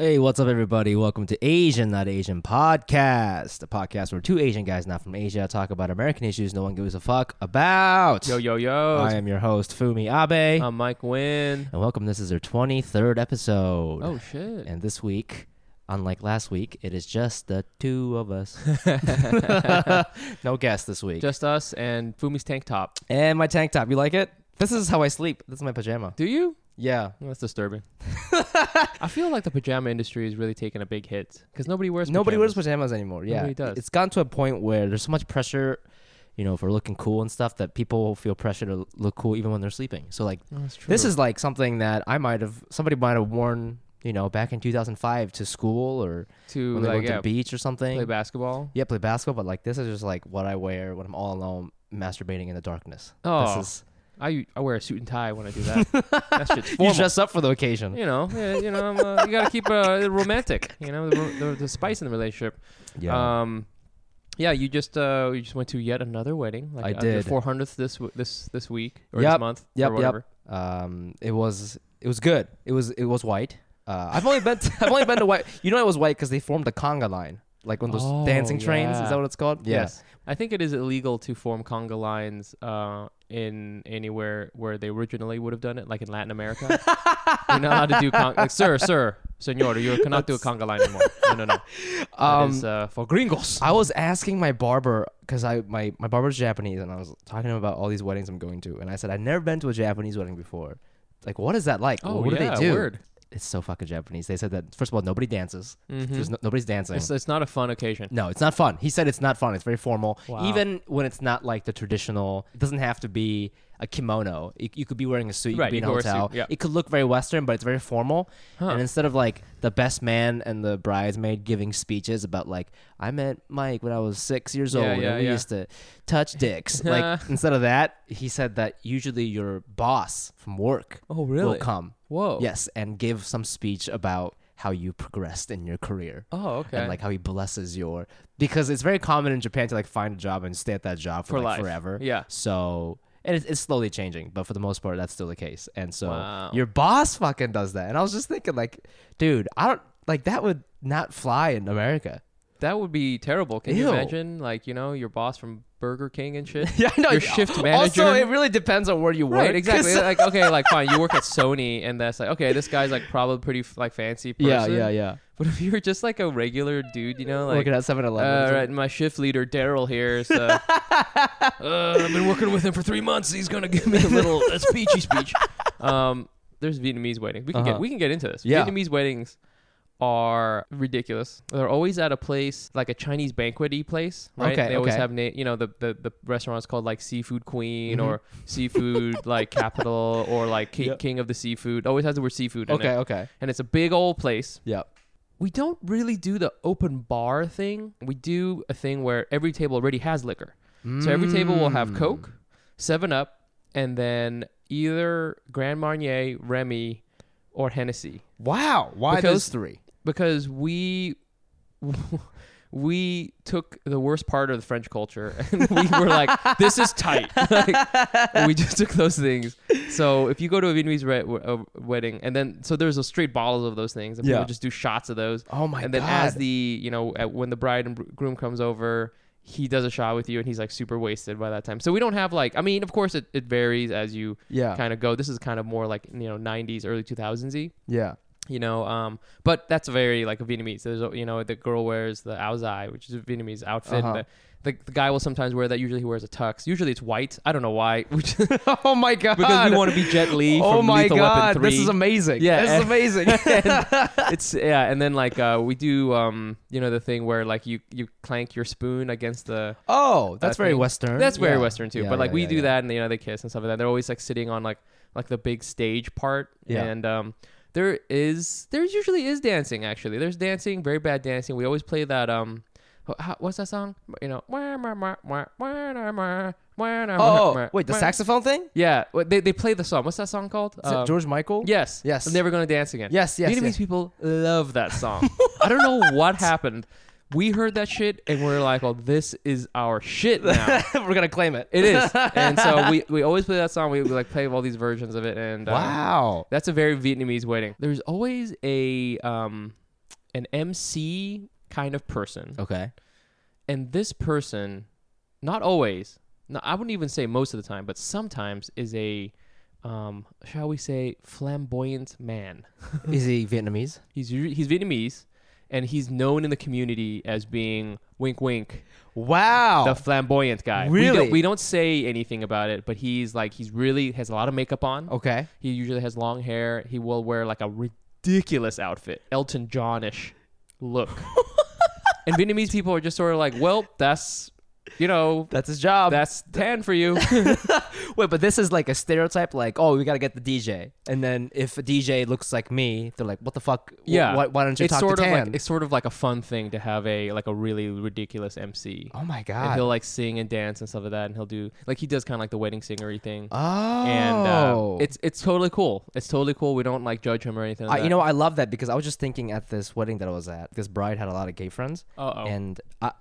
Hey, what's up, everybody? Welcome to Asian Not Asian Podcast, a podcast where two Asian guys not from Asia talk about American issues no one gives a fuck about. Yo, yo, yo. I am your host, Fumi Abe. I'm Mike Nguyen. and welcome. This is our 23rd episode. Oh, shit. And this week, unlike last week, it is just the two of us. no guest this week. Just us and Fumi's tank top. and my tank top. You like it? This is how I sleep. This is my pajama. Do you? Yeah. That's disturbing. I feel like the pajama industry is really taking a big hit because nobody wears. Nobody wears pajamas. pajamas anymore. Yeah. Nobody does. It's gotten to a point where there's so much pressure, you know, for looking cool and stuff that people feel pressure to look cool even when they're sleeping. So like that's true. this is like something that I might have somebody might have worn, you know, back in 2005 to school or to when they like went to yeah, the beach or something. play basketball. yeah, play basketball, but like this is just like what I wear when I'm all alone masturbating in the darkness. Oh, This is I I wear a suit and tie when I do that. that shit's you dress up for the occasion. you know, yeah, you know, I'm, uh, you gotta keep uh, romantic. You know, the, the, the spice in the relationship. Yeah. Um, yeah, you just uh, you just went to yet another wedding. Like, I uh, did. 400th this w- this this week or Yep, this month. Yep, or yep. Um, it was it was good. It was it was white. Uh, I've only been to, I've only been to white. You know it was white because they formed the conga line, like one of those Oh, dancing trains. Is that what it's called? Yes. I think it is illegal to form conga lines uh, in anywhere where they originally would have done it, like in Latin America. You're not allowed to do con- like, sir, sir, senor, you cannot do a conga line anymore. No, no, no. Um, is uh, for gringos. I was asking my barber because I my my barber's Japanese, and I was talking to him about all these weddings I'm going to, and I said I've never been to a Japanese wedding before. Like, what is that like? Oh, what yeah, do they do? word. It's so fucking Japanese. They said that first of all, nobody dances. Mhm. There's no, nobody's dancing. It's, it's not a fun occasion. No, it's not fun. He said it's not fun. It's very formal. Wow. Even when it's not like the traditional, it doesn't have to be a kimono. You, you could be wearing a suit. You Right, could be in a wear a hotel. yeah. It could look very Western, but it's very formal. Huh. And instead of like the best man and the bridesmaid giving speeches about like I met Mike when I was six years Yeah, old yeah, and we used to touch dicks. like instead of that, he said that usually your boss from work Oh, will really? come. Whoa. Yes, and give some speech about how you progressed in your career Oh, okay. and like how he blesses your because it's very common in Japan to like find a job and stay at that job for, For like life. forever. Yeah. So and it's, it's slowly changing, but for the most part, that's still the case. And so Wow. your boss fucking does that, and I was just thinking like, dude, I don't like that would not fly in America. That would be terrible. Can you imagine, like, you know, your boss from Burger King and shit? Yeah, I know. Your shift manager. Also, it really depends on where you work. Right, exactly. like, okay, like, fine, you work at Sony, and that's like, okay, this guy's like probably pretty like fancy person. yeah, yeah, yeah. But if you were just like a regular dude, you know, like, Working at 7-Eleven. uh, right, my shift leader Daryl here. Uh, uh, I've been working with him for three months. He's gonna give me a little a speechy speech. Um, there's Vietnamese weddings. We can Uh-huh. get we can get into this. Yeah. Vietnamese weddings are ridiculous. They're always at a place like a Chinese banquety place, right? Okay, They always okay. have na- you know the, the the restaurants called like Seafood Queen Mhm. or Seafood like Capital or like King, Yep. King of the Seafood. Always has the word seafood in Okay, it. okay. And it's a big old place. Yeah. We don't really do the open bar thing. We do a thing where every table already has liquor. So every table will have Mm. Coke, Seven Up, and then either Grand Marnier, Remy, or Hennessy. Wow. Why Because- those three? Because we we took the worst part of the French culture and we were like, this is tight. like, we just took those things. So if you go to a Vietnamese re- w- uh, wedding, and then so there's those straight bottles of those things, and Yeah. people just do shots of those. Oh my and then god. as the you know when the bride and groom comes over he does a shot with you and he's like super wasted by that time so we don't have like i mean of course it, it varies as you yeah. kind of go this is kind of more like you know 90s early 2000s yeah. You know um but that's very like a vietnamese there's a- you know the girl wears the ao dai which is a vietnamese outfit Uh-huh. the, the, the guy will sometimes wear that usually he wears a tux usually it's white i don't know why oh my god. because we want to be jet li Oh my Lethal god, Weapon 3 this is amazing. Yeah, this is amazing. it's yeah, and then like uh, we do um you know the thing where like you you clank your spoon against the oh, that's that very thing. Western. that's very Yeah. western too. Yeah, but like yeah, we do that and you know they kiss and stuff like that. They're always like sitting on like like the big stage part Yeah. and um there is there usually is dancing actually. There's dancing, very bad dancing. We always play that um how, what's that song? You know, Oh, wait, the saxophone thing? Yeah, they they play the song. What's that song called? Is Um, George Michael? Yes. Yes. I'm never gonna dance again. Yes, yes, Vietnamese yes. people love that song. I don't know what happened. We heard that shit and we're like, "Oh, this is our shit now." We're gonna claim it. it is, and so we we always play that song. We, we like play all these versions of it, and uh, Wow. that's a very Vietnamese wedding. There's always a um an MC kind of person, Okay. and this person, not always, no, I wouldn't even say most of the time, but sometimes is a um shall we say flamboyant man. Is he Vietnamese? He's he's Vietnamese, and he's known in the community as being wink wink, Wow. the flamboyant guy. We Really? don't, we don't say anything about it, but he's like he's really has a lot of makeup on. okay. He usually has long hair. He will wear like a ridiculous outfit, Elton Johnish look. and Vietnamese people are just sort of like, well, that's you know, That's his job. that's tan for you. Wait, but this is like a stereotype. Like, oh, we gotta get the DJ, and then if a DJ looks like me, they're like, what the fuck? Yeah. Why, why don't you it's talk sort to of Tan? like it's sort of like a fun thing to have a like a really ridiculous MC. oh my and god. he'll like sing and dance and stuff like that and he'll do like he does kind of like the wedding singery thing oh. and uh, it's it's totally cool it's totally cool we don't like judge him or anything like I, you know, I love that because I was just thinking at this wedding that I was at, this bride had a lot of gay friends, uh-oh and I,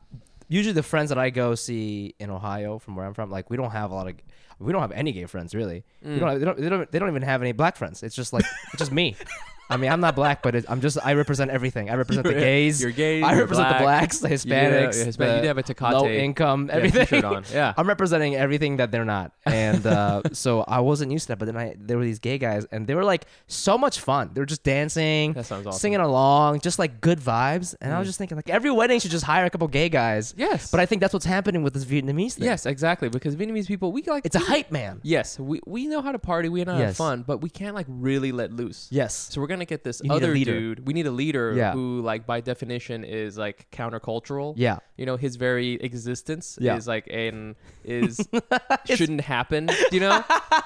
usually the friends that I go see in Ohio, from where I'm from, like we don't have a lot of, we don't have any gay friends really. Mm. We don't, have, they don't, they don't, they don't even have any black friends. It's just like, it's just me. I mean, I'm not black, but it, I'm just, I represent everything. I represent the You're- gays. you're gay I you're represent black. the blacks, the Hispanics, yeah, Hispanic. You the do have a Tecate low income, yeah, everything. t-shirt on. Yeah. I'm representing everything that they're not, and uh, so I wasn't used to that. But then I, there were these gay guys, and they were like so much fun. They were just dancing, That sounds awesome. Mm. singing along, just like good vibes. And I was just thinking, like every wedding should just hire a couple gay guys. yes But I think that's what's happening with this Vietnamese thing. yes exactly because Vietnamese people we like it's a hype man. yes we, we know how to party we know how to have Yes. fun but we can't like really let loose Yes. So we're gonna get this You need a other leader. dude. We need a leader Yeah. who, like, by definition, is like countercultural. Yeah. You know, his very existence Yeah. is like an is shouldn't happen. You know,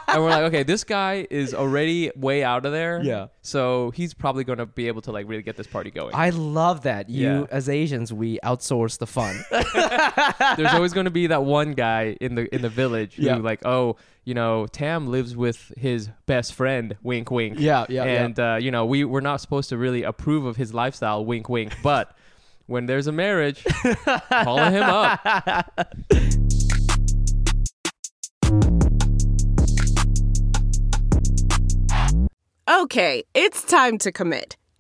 and we're like, okay, this guy is already way out of there. Yeah. So he's probably gonna be able to like really get this party going. I love that. You Yeah. as Asians, we outsource the fun. There's always gonna be that one guy in the in the village who Yeah. like, oh, you know, Tam lives with his best friend. Wink, wink. yeah, yeah, and uh, you know we we're not supposed to really approve of his lifestyle wink wink but when there's a marriage call him up Okay, it's time to commit.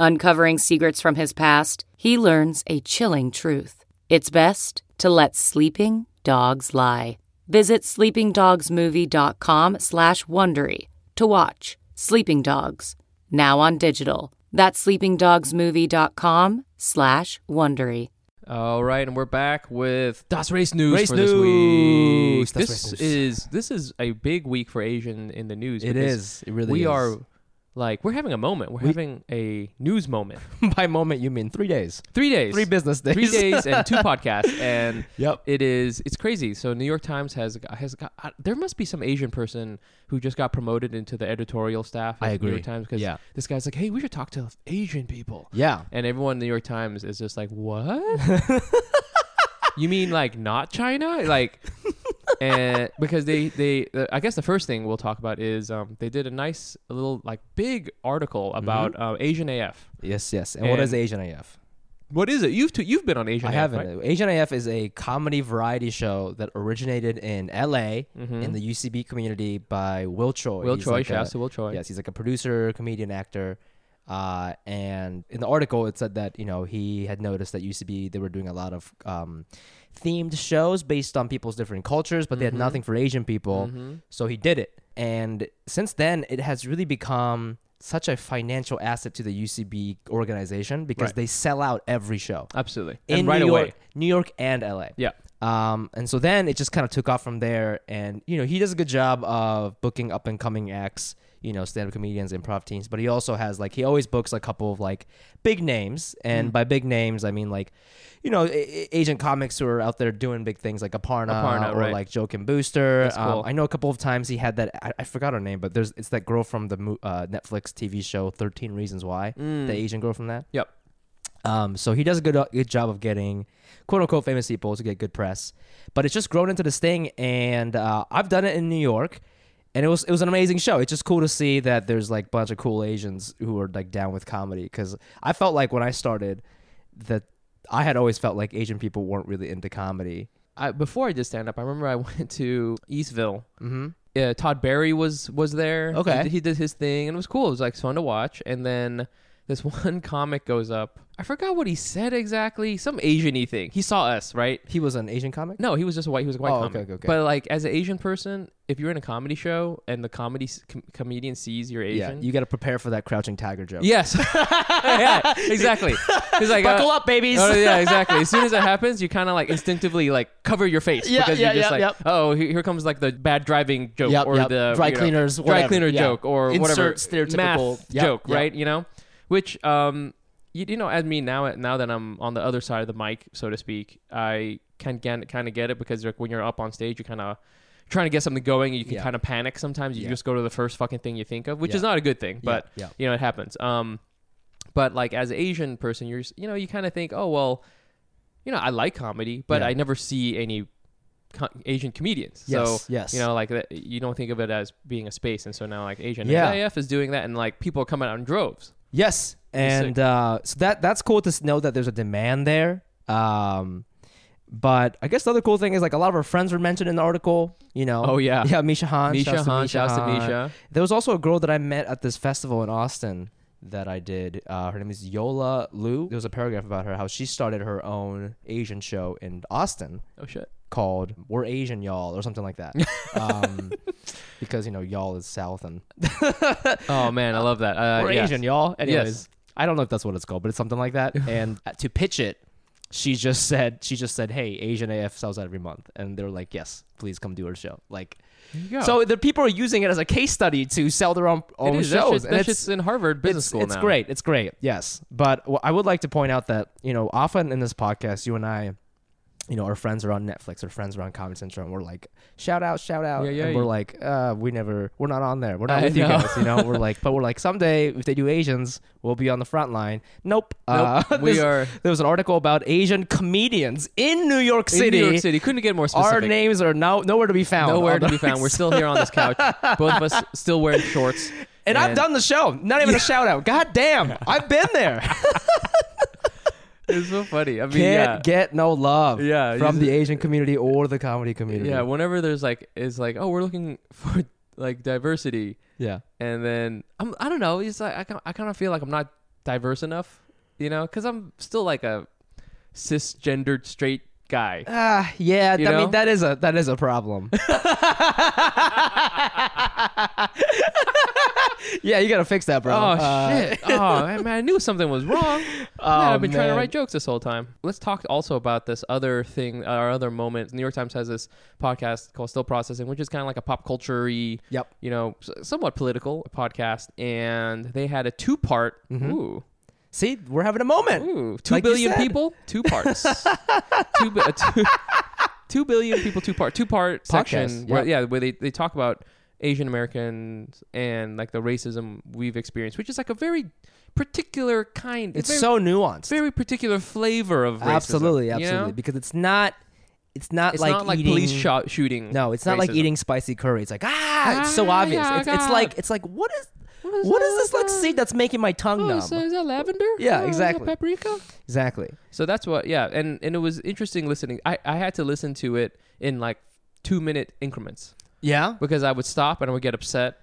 Uncovering secrets from his past, he learns a chilling truth. It's best to let sleeping dogs lie. Visit sleepingdogsmovie.com slash Wondery to watch Sleeping Dogs, now on digital. That's sleepingdogsmovie.com slash Wondery. all right and we're back with das race news Race for this week news. Das this Race news. is this is a big week for asian in the news It is. It because is. It really we is. are like we're having a moment. We're having a news moment. By moment, you mean three days, three days. Three business days, three days. and two podcasts and Yep. it is it's crazy. So new york times has has got uh, there must be some asian person who just got promoted into the editorial staff of I new agree. york times because Yeah. this guy's like hey we should talk to asian people. Yeah. and everyone in the new york times is just like what? You mean like not china? Like and because they they uh, i guess the first thing we'll talk about is um they did a nice little like big article about Mm-hmm. uh, asian af Yes, yes. And, what is Asian AF? what is it you've t- you've been on asian AF. I AF, haven't. right? Asian AF is a comedy variety show that originated in LA in the UCB community by Will Choi. Mm-hmm. will He's choi like shouts to will choi Yes, he's like a producer, comedian, actor, Uh, and in the article, it said that you know he had noticed that UCB they were doing a lot of um, themed shows based on people's different cultures, but they had nothing for Asian people. So he did it, and since then it has really become such a financial asset to the UCB organization because Right. they sell out every show Absolutely. in and right New away. York, New York and LA. Yeah. Um, and so then it just kind of took off from there. And, you know, he does a good job of booking up and coming acts, you know, stand up comedians, improv teams. But he also has, like, he always books a couple of, like, big names. Mm. And by big names, I mean, like, you know, A- comics who are out there doing big things like Aparna, Aparna, or right. like Joel Kim Booster. That's Um. I know a couple of times he had that, I, I forgot her name, but there's it's that girl from the uh, Netflix TV show 13 Reasons Why, Mm. the Asian girl from that. Yep. Um, so he does a good good job of getting quote unquote famous people to get good press, but it's just grown into this thing. And uh, I've done it in New York, and it was it was an amazing show. It's just cool to see that there's like a bunch of cool Asians who are like down with comedy. Because I felt like when I started that I had always felt like Asian people weren't really into comedy. I, before I did stand up, I remember I went to Eastville. Mm-hmm. Yeah, Todd Barry was was there. Okay. he, he did his thing, and it was cool. It was like fun to watch. And then this one comic goes up. I forgot what he said exactly. Some Asian-y thing. He saw us, right? He was an Asian comic. No, he was just a white. He was a white Oh, comic. okay, okay, okay. But like as an Asian person, if you're in a comedy show and the comedy com- comedian sees you're Asian, Yeah, you got to prepare for that crouching tiger joke. yes, yeah, exactly. He's like, buckle uh, up, babies. Oh yeah, exactly. As soon as it happens, you kind of like instinctively like cover your face Yeah, because yeah, you're just like, yep. oh, here, comes like the bad driving joke or the Dry you know, cleaners, dry whatever. cleaner joke or Insert whatever stereotypical- math joke, right? You know, which um, you, you know, as me now now that I'm on the other side of the mic, so to speak, I can get kind of get it because like when you're up on stage, you kind of trying to get something going and you can Yeah. kind of panic sometimes you Yeah. just go to the first fucking thing you think of which Yeah. is not a good thing but yeah. you know it happens um but like as an asian person you're you know you kind of think oh well you know i like comedy but i never see any co- asian comedians Yes, so yes. you know like that, you don't think of it as being a space and so now like asian Yeah. AF is doing that and like people are coming out in droves Yes, and uh, so that that's cool to know that there's a demand there. Um, but I guess the other cool thing is like a lot of our friends were mentioned in the article. You know. Oh, yeah. Yeah, Misha Han. misha shouts to han shouts to misha There was also a girl that I met at this festival in Austin that I did. Uh, her name is Yola Lu. There was a paragraph about her how she started her own Asian show in Austin oh shit called "We're Asian, Y'all" or something like that. um, because you know y'all is South and oh man i love that uh, we're yes. Asian, y'all. Anyways, Yes. I don't know if that's what it's called, but it's something like that. and uh, to pitch it, she just said, she just said, "Hey, Asian AF sells out every month," and they're like, "Yes, please come do our show." Like, There you go. so the people are using it as a case study to sell their own It own is. That shows, shit's- that it's in harvard business it's, school it's now great. It's great. Yes, but I would like to point out that you know often in this podcast, you and I. You know, our friends are on Netflix, our friends are on Comedy Central, and we're like, shout out, shout out. Yeah, yeah, and we're yeah. like, uh, we never, we're not on there. We're not I with you guys, you know? We're like, but we're like, someday if they do Asians, we'll be on the front line. Nope. Nope. Uh, we this- are There was an article about Asian comedians in New York in City. New York City. Couldn't get more specific. Our names are now nowhere to be found. Nowhere to be found. We're still here on this couch. Both of us still wearing shorts. and I've done the show. Not even a shout out. God damn. I've been there. It's so funny. I mean, Can't yeah. get no love Yeah, from the Asian community or the comedy community. Yeah, whenever there's like, it's like, oh, we're looking for like diversity, yeah. and then I'm, I don't know. It's like I, kind- I kind of feel like I'm not diverse enough, you know, because I'm still like a cisgendered straight guy. Ah, yeah. You I know? mean, that is a that is a problem. yeah, you gotta fix that, bro. Oh Uh, shit! Oh man, I knew something was wrong. Oh, man, I've been trying to man. write jokes this whole time. Let's talk also about this other thing, our other moment. New York Times has this podcast called Still Processing, which is kind of like a pop culture-y, Yep. you know, s- somewhat political podcast, and they had a two-part. Ooh, See, we're having a moment. ooh, two Like you billion said. people, two parts. two, bi- uh, two, two billion people, two part, two part section. Podcast, Where, yeah. yeah, where they, they talk about Asian Americans and like the racism we've experienced, which is like a very particular kind. It's very, so nuanced. very particular flavor of racism. absolutely, you know? absolutely, because it's not. It's not It's like not like eating, police shot shooting. No, it's not like eating spicy curry. It's like ah, it's so Ah, obvious. yeah, it's, it's like it's like what is What is, what that? is this like seed that's making my tongue Oh, numb? is, that- is that lavender? Yeah, Oh, is that exactly. paprika. exactly. So that's what, yeah, and and it was interesting listening. I I had to listen to it in like two minute increments Yeah. because I would stop and I would get upset,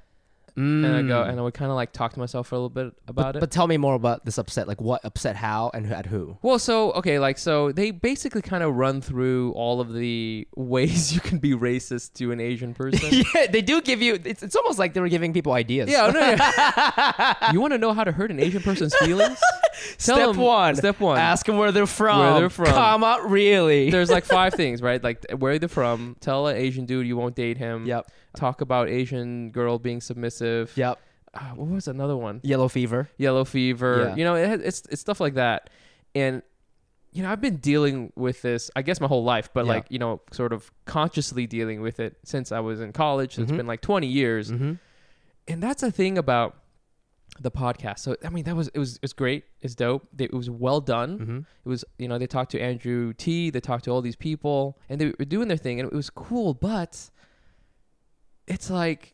and I go and I would kind of like talk to myself for a little bit about but, it. but tell me more about this upset. Like what upset how and at who? Well, so okay, like so they basically kind of run through all of the ways you can be racist to an Asian person. yeah, they do give you. It's, it's almost like they were giving people ideas. yeah, no, yeah. you want to know how to hurt an Asian person's feelings? Tell Step 'em- one. Step one. Ask them where they're from. Where they're from. Comma, really. There's like five things, right? Like where they're from. Tell an Asian dude you won't date him. Yep. Talk about Asian girl being submissive. Yep. Uh, what was another one? Yellow fever. Yellow fever. Yeah. You know, it, it's it's stuff like that. And you know, I've been dealing with this, I guess, my whole life, but Yeah. like you know, sort of consciously dealing with it since I was in college. So It's Mhm. been like 20 years, Mm-hmm. and that's a thing about the podcast. So I mean, that was it was it was great. It's dope. It was well done. Mm-hmm. It was you know they talked to Andrew Ti They talked to all these people, and they were doing their thing, and it was cool. But it's like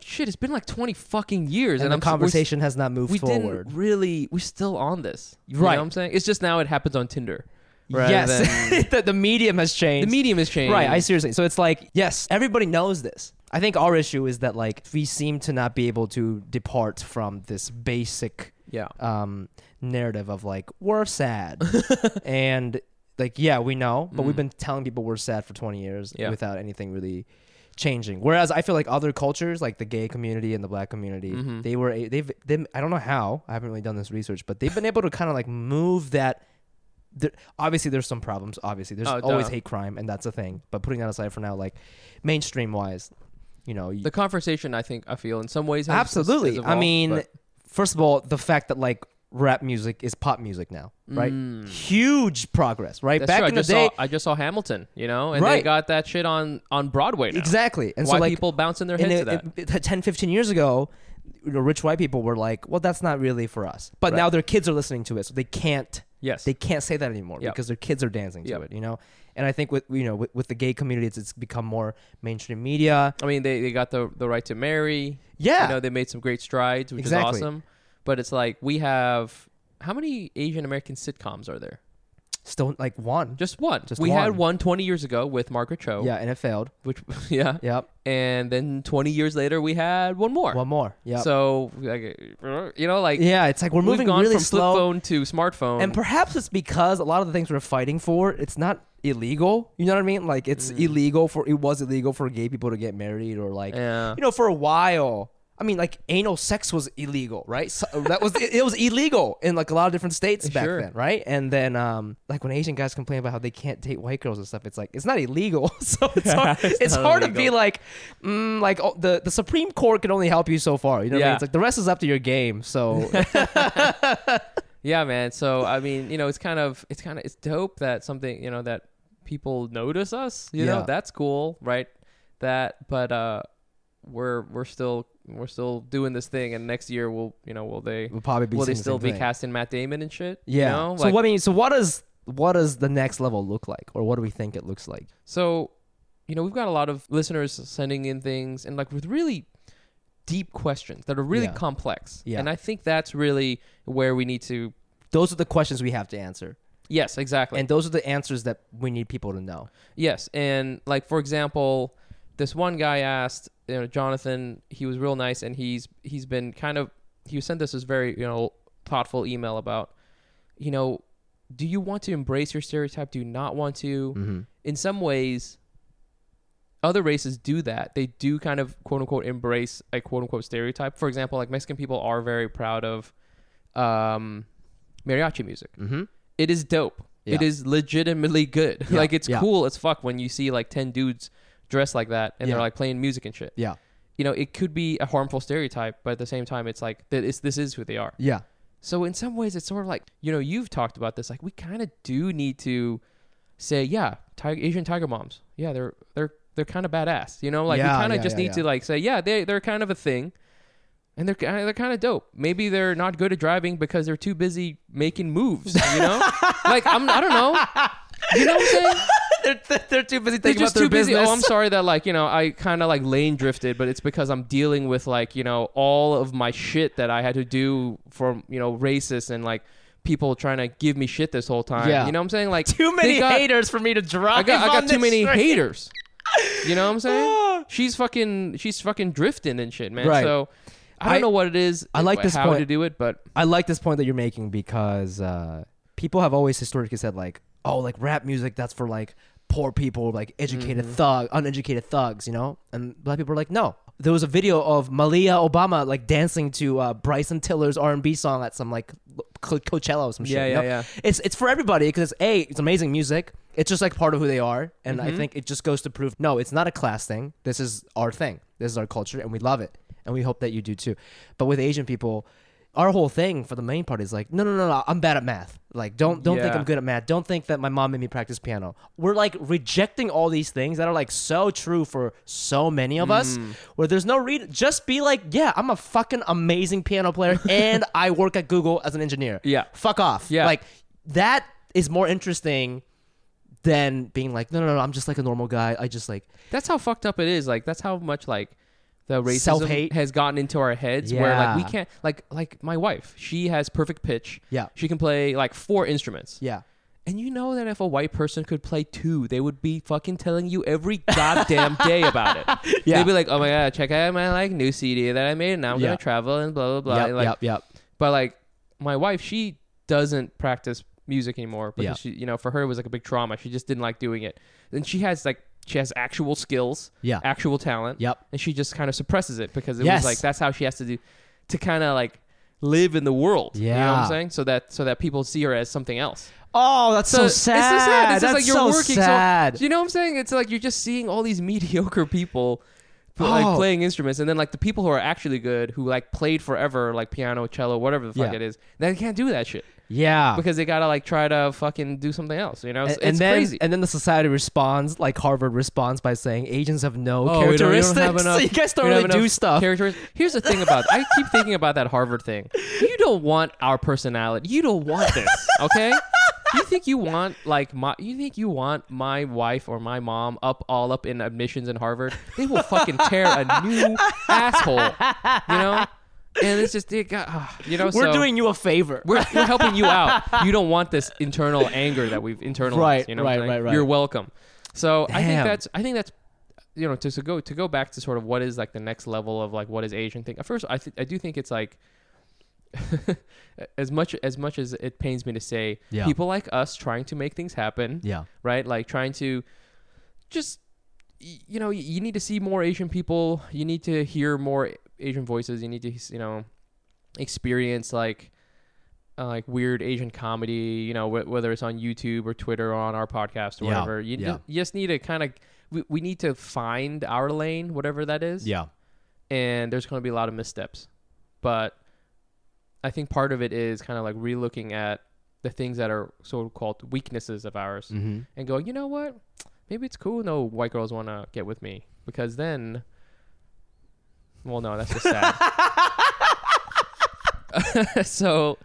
shit. It's been like 20 fucking years, And, and, the I'm s- we're s- conversation has not moved we forward. didn't really we're still on this you know Right. what i'm saying it's just now it happens on tinder rather yes, than- the, the medium has changed. the medium has changed Right, I seriously. So it's like, yes, everybody knows this. I think our issue is that like we seem to not be able to depart from this basic yeah um, narrative of like we're sad, and like yeah, we know, but we've Mm. been telling people we're sad for 20 years Yeah. without anything really changing. Whereas I feel like other cultures, like the gay community and the black community, Mhm. they were they've they, I don't know how I haven't really done this research, but they've been able to kind of like move that. There, obviously, there's some problems. Obviously, there's Oh, always hate crime, and that's a thing. But putting that aside for now, like mainstream wise, you know, the conversation i think i feel in some ways has, absolutely. has I mean, but- first of all, the fact that like rap music is pop music now, right? Mm. Huge progress, right? That's Back true. in the day, saw, I just saw Hamilton, you know, and they got that shit on on Broadway now. exactly. And Why so like people bouncing their heads a- to that? it- 10, 15 years ago, rich white people were like, "Well, that's not really for us." But Right. now their kids are listening to it, so they can't yes. they can't say that anymore Yep. because their kids are dancing to Yep. it, you know. And I think with you know with, with the gay community, it's, it's become more mainstream media. I mean, they, they got the the right to marry. Yeah, You know, they made some great strides, which Exactly. is awesome. But it's like we have how many Asian American sitcoms are there? Still like one. Just one. Just we had one. one 20 years ago with Margaret Cho. Yeah, and it failed. Which yeah. Yep, And then 20 years later we had one more. one more. Yeah, So like, you know like yeah, it's like we're moving gone really from slow. flip phone to smartphone. And perhaps it's because a lot of the things we're fighting for, it's not illegal. You know what I mean? Like it's Mm. illegal for it was illegal for gay people to get married or like yeah. you know for a while. I mean, like anal sex was illegal, right? So that was it, it was illegal in like a lot of different states back Sure. then, right? And then um like when Asian guys complain about how they can't date white girls and stuff, it's like it's not illegal. so it's hard, It's it's hard to be like mm, like oh, the the Supreme Court can only help you so far. You know what I mean? It's like the rest is up to your game. So Yeah, man. So I mean, you know, it's kind of it's kind of it's dope that something, you know, that people notice us, you know. Yeah. That's cool, right? That but uh we're we're still we're still doing this thing and next year we'll, you know, will they we'll probably be will they seeing the still be thing. casting Matt Damon and shit? Yeah. You know? so Like- what I mean, so what does what does the next level look like, or what do we think it looks like? So, you know, we've got a lot of listeners sending in things and like with really deep questions that are really Yeah. complex. Yeah. And I think that's really where we need to Those are the questions we have to answer, Yes, exactly. and those are the answers that we need people to know. Yes, and like for example, this one guy asked, you know, Jonathan. He was real nice, and he's he's been kind of he sent us this very you know thoughtful email about, you know, do you want to embrace your stereotype? Do you not want to? Mm-hmm. In some ways, other races do that. They do kind of quote unquote embrace a quote unquote stereotype. For example, like Mexican people are very proud of um, mariachi music. Mm-hmm. It is dope. It Yeah. is legitimately good. Yeah, like it's yeah. cool as fuck when you see like ten dudes dressed like that and Yeah. they're like playing music and shit. Yeah. You know, it could be a harmful stereotype, but at the same time, it's like that. It's, this is who they are. Yeah. So in some ways, it's sort of like you know you've talked about this. Like we kind of do need to say, yeah, tiger, Asian tiger moms. Yeah, they're they're they're kind of badass. You know, like Yeah, we kind of yeah, just yeah, need to like say, yeah, they they're kind of a thing. And they're they're kind of dope. Maybe they're not good at driving because they're too busy making moves. You know, like I'm I don't know. You know what I'm saying? they're, they're too busy thinking just about their too busy. business. Oh, I'm sorry that like you know I kind of like lane drifted, but it's because I'm dealing with like you know all of my shit that I had to do for you know racist and like people trying to give me shit this whole time. Yeah. you know what I'm saying? Like too many got- haters for me to drive. I got I got too many street. haters. You know what I'm saying? she's fucking she's fucking drifting and shit, man. Right. So I don't I- know what it is. I like this how point. to do it, but I like this point that you're making because uh, people have always historically said like, oh, like rap music that's for like poor people, like educated Mm-hmm. thug, uneducated thugs, you know. And black people are like, no. There was a video of Malia Obama like dancing to uh, Bryson Tiller's R&B song at some like Co- Coachella or some shit. Yeah, you yeah, know? yeah. It's it's for everybody because a it's amazing music. It's just like part of who they are, and Mm-hmm. I think it just goes to prove no, it's not a class thing. This is our thing. This is our culture, and we love it, and we hope that you do too. But with Asian people, our whole thing for the main part is like, no, no, no, no, I'm bad at math. Like, don't don't think Yeah. I'm good at math. Don't think that my mom made me practice piano. We're like rejecting all these things that are like so true for so many of us. Mm. Where there's no read. Just be like, yeah, I'm a fucking amazing piano player, and I work at Google as an engineer. Yeah. fuck off. Yeah. like that is more interesting than being like, no, no, no, I'm just like a normal guy. I just like, that's how fucked up it is. Like that's how much like the racism Self-hate. has gotten into our heads where like we can't like like my wife, she has perfect pitch. Yeah. She can play like four instruments. yeah, And you know that if a white person could play two, they would be fucking telling you every goddamn day about it. Yeah. They'd be like, "Oh my god, check out my like new CD that I made, and now I'm Yeah. gonna travel and blah blah blah." yep, like, yep, yep. But like my wife, she doesn't practice music anymore because Yeah. she, you know, for her it was like a big trauma. She just didn't like doing it. And she has like she has actual skills, Yeah. actual talent, Yep. and she just kind of suppresses it because it Yes. was like that's how she has to do to kind of like live in the world. you know what Yeah. I'm saying? So that so that people see her as something else. Oh, that's so, it's sad. It's so sad. It's That's like you're so working sad. so. You know what I'm saying? It's like you're just seeing all these mediocre people. pl- Oh. Like playing instruments, and then like the people who are actually good, who like played forever, like piano, cello, whatever the fuck Yeah. it is, they can't do that shit yeah. because they gotta like try to fucking do something else. You know, it's, and, and it's then, crazy. and then the society responds like Harvard responds by saying agents have no Oh, we don't- we don't characteristics. enough- you guys don't really do stuff. Characters. Here's the thing about I keep thinking about that Harvard thing. You don't want our personality. You don't want this. Okay. You think you want like my? You think you want my wife or my mom up all up in admissions in Harvard? They will fucking tear a new asshole. You know. And it's just it got, ah, you know. We're so doing you a favor. We're, we're helping you out. You don't want this internal anger that we've internalized. Right, you know what I'm right, saying? right, right. You're welcome. So I think Damn. that's I think that's you know to, to go to go back to sort of what is like the next level of like what is Asian thing. At first, I th- I do think it's like as much as much as it pains me to say, Yeah. people like us trying to make things happen, yeah. right? Like trying to just y- you know y- you need to see more Asian people. You need to hear more Asian voices. You need to you know experience like uh, like weird Asian comedy. You know wh- whether it's on YouTube or Twitter or on our podcast or Yeah, whatever. You, yeah. just, you just need to kind of we, we need to find our lane, whatever that is. Yeah. And there's going to be a lot of missteps, but I think part of it is kind of like relooking at the things that are so-called weaknesses of ours Mm-hmm. and going, you know what? Maybe it's cool. No white girls want to get with me because then, well, no, that's just sad. so,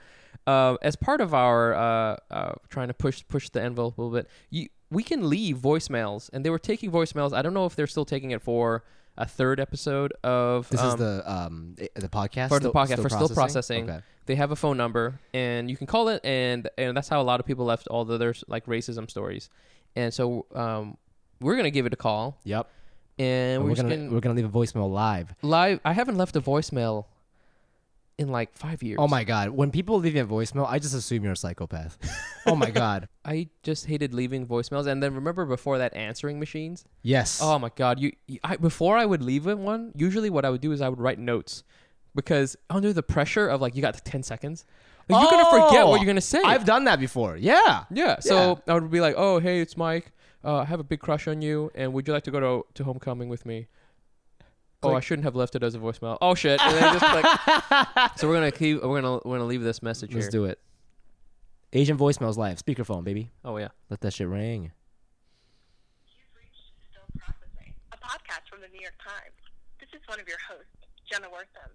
uh, as part of our uh, uh, trying to push push the envelope a little bit, you we can leave voicemails, and they were taking voicemails. I don't know if they're still taking it for a third episode of This is um, the um the podcast for the still- podcast for still processing. Okay. They have a phone number, and you can call it, and and that's how a lot of people left all the their like racism stories. And so um, we're gonna give it a call, Yep. And we're, we're gonna gonna we're gonna leave a voicemail live. live. I haven't left a voicemail in like five years. Oh my god! When people leave me a voicemail, I just assume you're a psychopath. oh my god! I just hated leaving voicemails, and then remember before that answering machines. Yes. Oh my god! You, I, before I would leave it one. Usually, what I would do is I would write notes because under the pressure of like you got ten seconds, like, you're gonna forget what Oh! you're gonna say. I've done that before. Yeah. Yeah. So I would be like, "Oh, hey, it's Mike. Uh, I have a big crush on you, and would you like to go to to homecoming with me?" Oh, I shouldn't have left it as a voicemail. Oh shit! And then just click. so we're gonna keep. We're gonna we're gonna leave this message Let's here. do it. Asian voicemails live. Speakerphone, baby. Oh yeah. Let that shit ring. You've reached Still Processing, a podcast from the New York Times. This is one of your hosts, Jenna Wortham.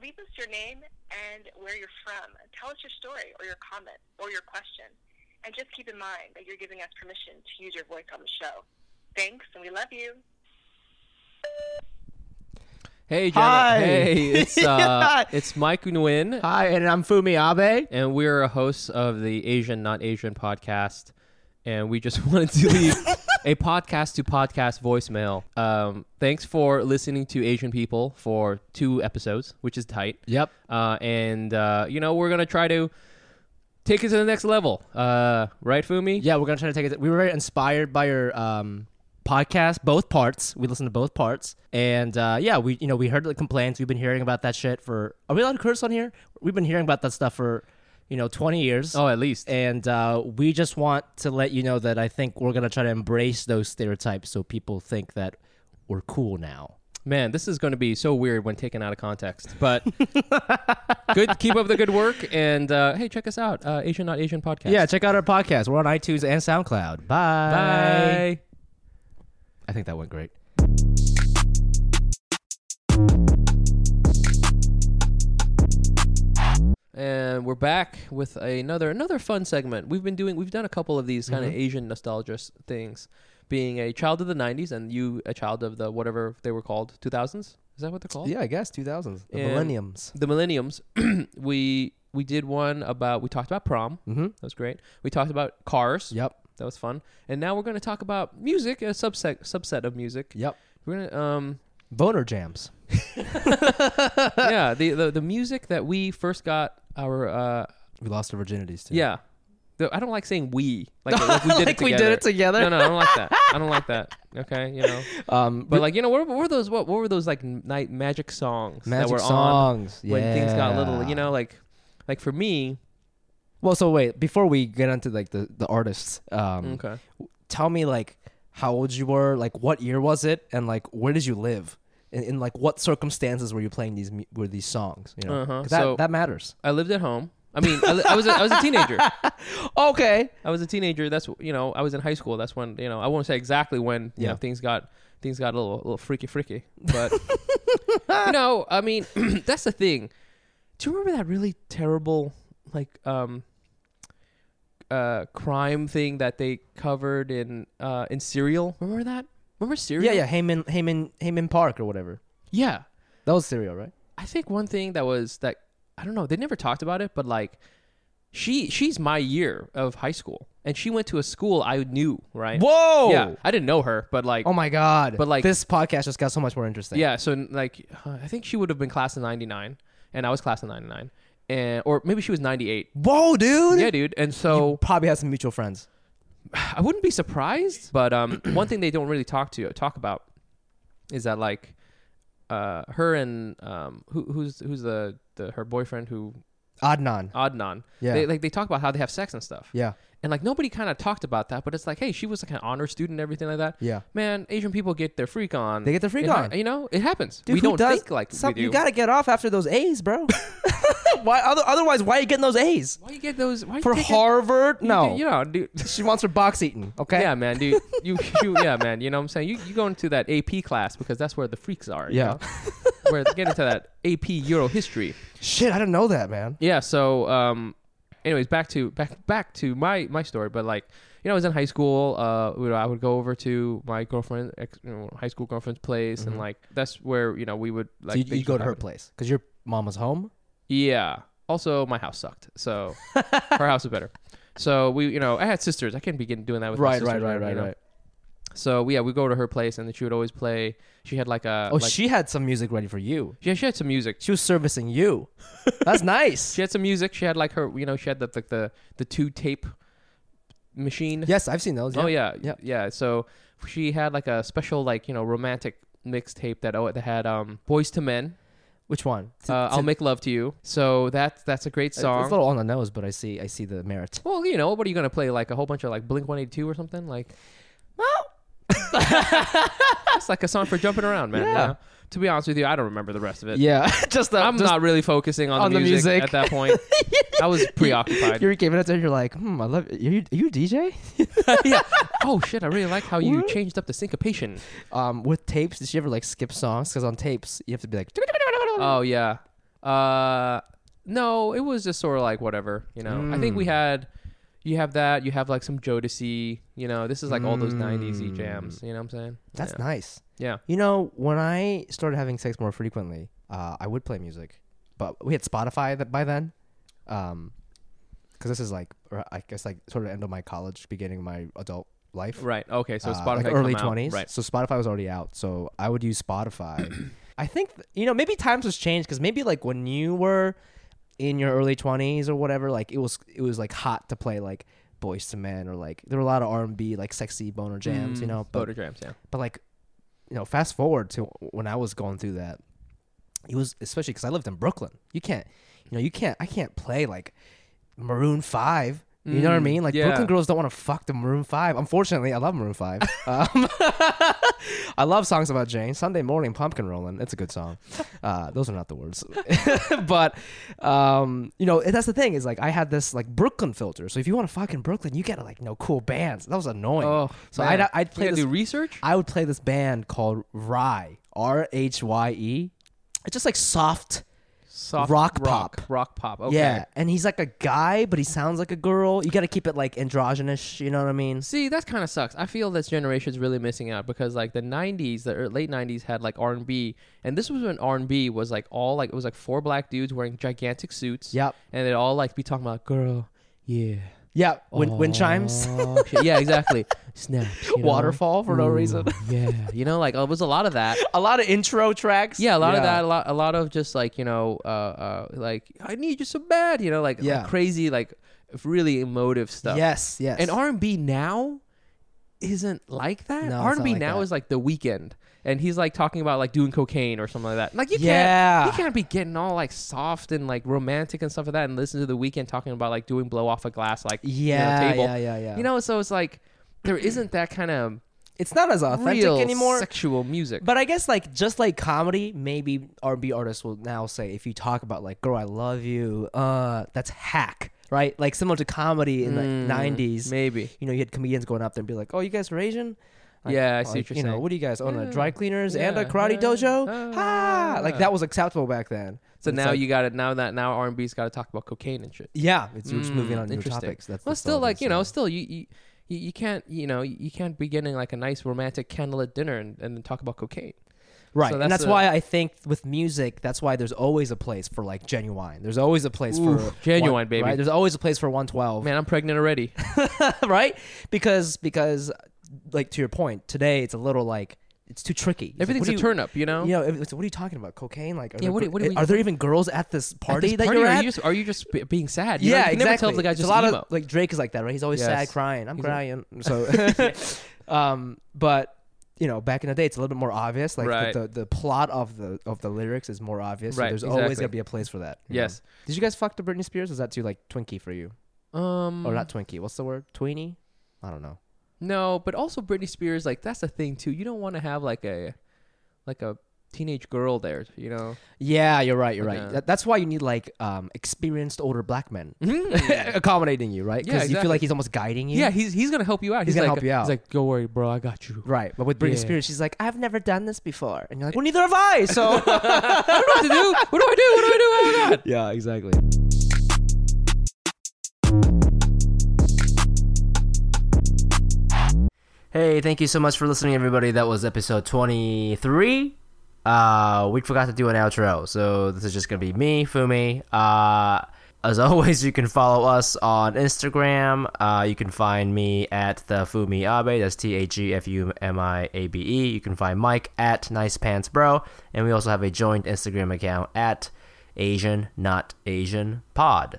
Leave us your name and where you're from. Tell us your story or your comment or your question. And just keep in mind that you're giving us permission to use your voice on the show. Thanks, and we love you. Hey Jenna. Hi. Hey, it's uh, it's Mike Nguyen, Hi, and I'm Fumi Abe. and we're a hosts of the Asian Not Asian podcast, and we just wanted to leave. a podcast to podcast voicemail. Um, thanks for listening to Asian people for two episodes, which is tight. Yep. Uh, and uh, you know we're gonna try to take it to the next level. Uh, right, Fumi? Yeah, we're gonna try to take it. We were very inspired by your um, podcast, both parts. We listened to both parts, and uh, yeah, we you know we heard the complaints. We've been hearing about that shit for. Are we allowed to curse on here? We've been hearing about that stuff for you know twenty years. Oh, at least. And uh, we just want to let you know that I think we're gonna try to embrace those stereotypes so people think that we're cool now. Man, this is going to be so weird when taken out of context. But good, keep up the good work, and uh, hey, check us out, uh, Asian Not Asian podcast. Yeah, check out our podcast. We're on iTunes and SoundCloud. Bye. Bye. I think that went great. And we're back with another another fun segment. We've been doing we've done a couple of these kind of Asian nostalgia things. Being a child of the '90s and you a child of the whatever they were called 2000s. Is that what they're called? Yeah, I guess 2000s. The And- millenniums. The Millenniums. we we did one about we talked about prom. Mm-hmm. That was great. We talked about cars. Yep. That was fun. And now we're going to talk about music, a subset subset of music. Yep. We're gonna um Boner jams. yeah the, the the music that we first got our uh We lost our virginities too. yeah. I don't like saying we like, like we did Like it we together. did it together? No, no, I don't like that. I don't like that. Okay, you know. Um, But like you know, what, what were those? What, what were those like night magic songs magic that were songs. on when things got little? You know, like like for me. Well, so wait, before we get into like the the artists, um, Okay. tell me like how old you were, like what year was it, and like where did you live, in, in like what circumstances were you playing these were these songs? You know, Uh-huh. that So- that matters. I lived at home. I mean, I, was a, I was a teenager. Okay. I was a teenager. That's you know, I was in high school. That's when you know, I won't say exactly when you Yeah. know things got things got a little a little freaky freaky. But you know, I mean, that's the thing. Do you remember that really terrible like um uh crime thing that they covered in uh in Serial? Remember that? Remember Serial? Yeah, yeah. Heyman, Heyman, Heyman Park or whatever. Yeah. That was Serial, right? I think one thing that was that I don't know, they never talked about it, but like she she's my year of high school and she went to a school I knew, right? Whoa. Yeah, I didn't know her, but like Oh my god. But, like- this podcast just got so much more interesting. yeah, so like uh, I think she would have been class of 99 and I was class of 99 and or maybe she was 98. Whoa, dude. Yeah, dude. And so Probably has some mutual friends. I wouldn't be surprised, but um one thing they don't really talk to talk about is that like uh her and um who who's who's the the her boyfriend who Adnan. Adnan. Yeah. They like they talk about how they have sex and stuff. Yeah. And like nobody kind of talked about that, but it's like, hey, she was like an honor student and everything like that. Yeah. Man, Asian people get their freak on. They get their freak hi- on. You know, it happens. Dude, we who don't does- think like some- we do. You gotta get off after those A's, bro. why? Other, otherwise, why are you getting those A's why you get those? Why you for Harvard? No, you know, dude. she wants her box eaten. Okay. Yeah, man, dude. You, you, yeah, man. You know what I'm saying? You, you go into that AP class because that's where the freaks are. you Yeah. know? where they get into that AP Euro history. Shit, I didn't know that, man. Yeah. So, um, anyways, back to back back to my my story. But like, you know, I was in high school. Uh, I would go over to my girlfriend, ex, you know, high school girlfriend's place, and like that's where you know we would like. so you, you go to her place because your mom was home. Yeah. Also, my house sucked, so her house was better. So we, you know, I had sisters. I couldn't begin doing that with my Right, sisters, right, right, you right, know? right. So yeah, we go to her place, and then she would always play. She had like a Oh, like, she had some music ready for you. yeah, she had some music. She was servicing you. That's nice. She had some music. She had like her, you know, she had the the the, the two tape machine. yes, I've seen those. Oh yeah, Yeah. yeah. So she had like a special like you know romantic mixtape that oh that had um Boyz II Men. Which one? Uh, I'll make love to you. So that's that's a great song. It's a little on the nose, but I see. I see the merit. well, you know, what are you gonna play? Like a whole bunch of like Blink One Eighty Two or something? Like, it's like a song for jumping around, man. you know? To be honest with you, I don't remember the rest of it. Yeah, just the. I'm just, not really focusing on, on the, the music music. at that point. I was preoccupied. You're giving it to. You're like, hmm, I love. You, are you a DJ? yeah. Oh shit! I really like how you What? changed up the syncopation. Um, with tapes, did she ever like skip songs? Because on tapes, you have to be like. Oh yeah. Uh, no, it was just sort of like whatever. You know, I think we Mm. had. You have that. You have like some Jodeci. You know, this is like all those '90s Mm. jams. You know what I'm saying? That's yeah. nice. Yeah. You know, when I started having sex more frequently, uh, I would play music, but we had Spotify that by then, um, because this is like, I guess like sort of end of my college, beginning of my adult life. Right. Okay. So uh, Spotify like early twenties. Right. So Spotify was already out. So I would use Spotify. I think th- you know maybe times has changed because maybe like when you were in your early twenties or whatever, like it was it was like hot to play like Boyz II Men or like there were a lot of R and B like sexy boner jams, you Mm, know. But Boner jams. Yeah. but like you know, fast forward to when I was going through that, it was especially because I lived in Brooklyn. You can't, you know, you can't. I can't play like Maroon Five. You know what I Mm, mean? Like yeah. Brooklyn girls don't want to fuck the Maroon Five. Unfortunately, I love Maroon Five. um, I love songs about Jane. Sunday morning pumpkin rolling. It's a good song. Uh, those are not the words, but um, you know that's the thing is like I had this like Brooklyn filter. So if you want to fuck in Brooklyn, you gotta like know cool bands. That was annoying. Oh. so man. I'd I'd play this do research. I would play this band called Rhye, R H Y E. It's just like soft. Soft rock rock, pop. rock pop. Okay. Yeah, and he's like a guy, but he sounds like a girl. You got to keep it like androgynous. You know what I mean? See, that kind of sucks. I feel this generation's really missing out because like the '90s, the er, late '90s had like R&B, and this was when R&B was like all like it was like four black dudes wearing gigantic suits. Yep. and they'd all like be talking about girl, yeah, Yeah. Wind, wind chimes. Oh, yeah, exactly. Snaps. you know? Waterfall for no reason. yeah, you know, like it was a lot of that. a lot of intro tracks. Yeah, a lot of that. A lot, a lot of just like you know, uh, uh, like I need you so bad. You know, like, like crazy, like really emotive stuff. Yes. Yes. And R and B now isn't like that. No, R and B like now that. is like the Weeknd, and he's like talking about like doing cocaine or something like that. Like you Yeah. can't, you can't be getting all like soft and like romantic and stuff like that, and listen to the Weeknd talking about like doing blow off a glass like you know, yeah, table. yeah, yeah, yeah. You know, so it's like there isn't that kind of it's not as authentic real anymore. sexual music. But I guess like just like comedy, maybe R&B artists will now say if you talk about like "girl, I love you," uh, that's hack, right? Like similar to comedy in the Mm, '90s. maybe. You know, you had comedians going up there and be like, "Oh, you guys are Asian." Like, Yeah, I see like, what you're you know, saying. what do you guys own? A Yeah, dry cleaners and a yeah, karate dojo? ha! Like ah. that was acceptable back then. So It's now like- you got it. Now that now R and B's got to talk about cocaine and shit. yeah, it's we're just moving Mm, on to new interesting. topics. That's well, that's still like you know, still you, you you you can't you know you can't be getting like a nice romantic candlelit dinner and, and then talk about cocaine. Right, So and that's that's the- why I think with music, that's why there's always a place for like Ginuwine. There's always a place for Ginuwine, one- baby. Right? There's always a place for 112. Man, I'm pregnant already. right? Because because like to your point, today it's a little like it's too tricky. Like, Everything's what a turn up, you know. You know, what are you talking about? Cocaine? Like, are, Yeah, there, what do- gir- what do we- are there even girls at this At party this that party, you're are at? you just are you just being sad? You know, yeah, you exactly. Never tell the guy's just a lot emo. of like Drake is like that, right? He's always sad, crying. I'm He's a- crying. So, um, but you know, back in the day, it's a little bit more obvious. Like Right. the, the the plot of the of the lyrics is more obvious. So Right, there's always gonna be a place for that. you know? yes. Did you guys fuck to Britney Spears? Is that too like twinky for you, Um. or not twinky? What's the word? Tweenie? I don't know. No, but also Britney Spears. Like that's the thing too. You don't want to have like a like a teenage girl there. You know. Yeah, you're right. You're Like right. a- That, that's why you need like um experienced older black men Mhm. accommodating you, right? Because Yeah, you feel like he's almost guiding you. Yeah, he's he's gonna help you out. He's gonna like, help you out. He's like, don't worry, bro, I got you. Right, but with Britney Yeah. Spears, she's like, "I've never done this before," and you're like, "Well, neither have I." So, what do I have to do? What do I do? What do I do? Oh my god. yeah, exactly. Hey, thank you so much for listening, everybody. That was episode 23. Uh, we forgot to do an outro, so this is just gonna be me, Fumi. Uh, as always, you can follow us on Instagram. Uh, you can find me at the Fumi Abe. That's T H E F U M I A B E. You can find Mike at Nice Pants Bro, and we also have a joint Instagram account at Asian Not Asian Pod.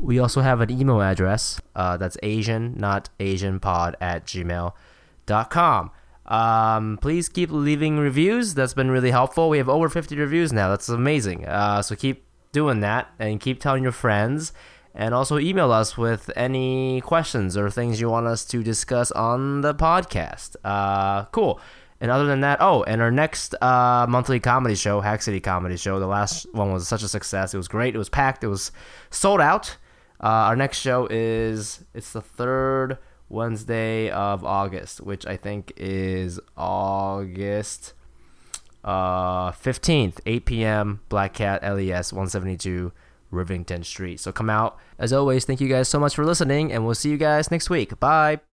We also have an email address. Uh, that's Asian Not Asian Pod at gmail.com. Um, please keep leaving reviews. That's been really helpful. We have over 50 reviews now. That's amazing. Uh, so keep doing that and keep telling your friends. And also email us with any questions or things you want us to discuss on the podcast. Uh, cool. And other than that, oh, and our next uh, monthly comedy show, Hack City Comedy Show, the last one was such a success. It was great. It was packed. It was sold out. Uh, our next show is it's the third Wednesday of August, which I think is August uh, 15th, 8 p.m. Black Cat LES 172 Rivington Street. So come out. As always, thank you guys so much for listening, and we'll see you guys next week. Bye.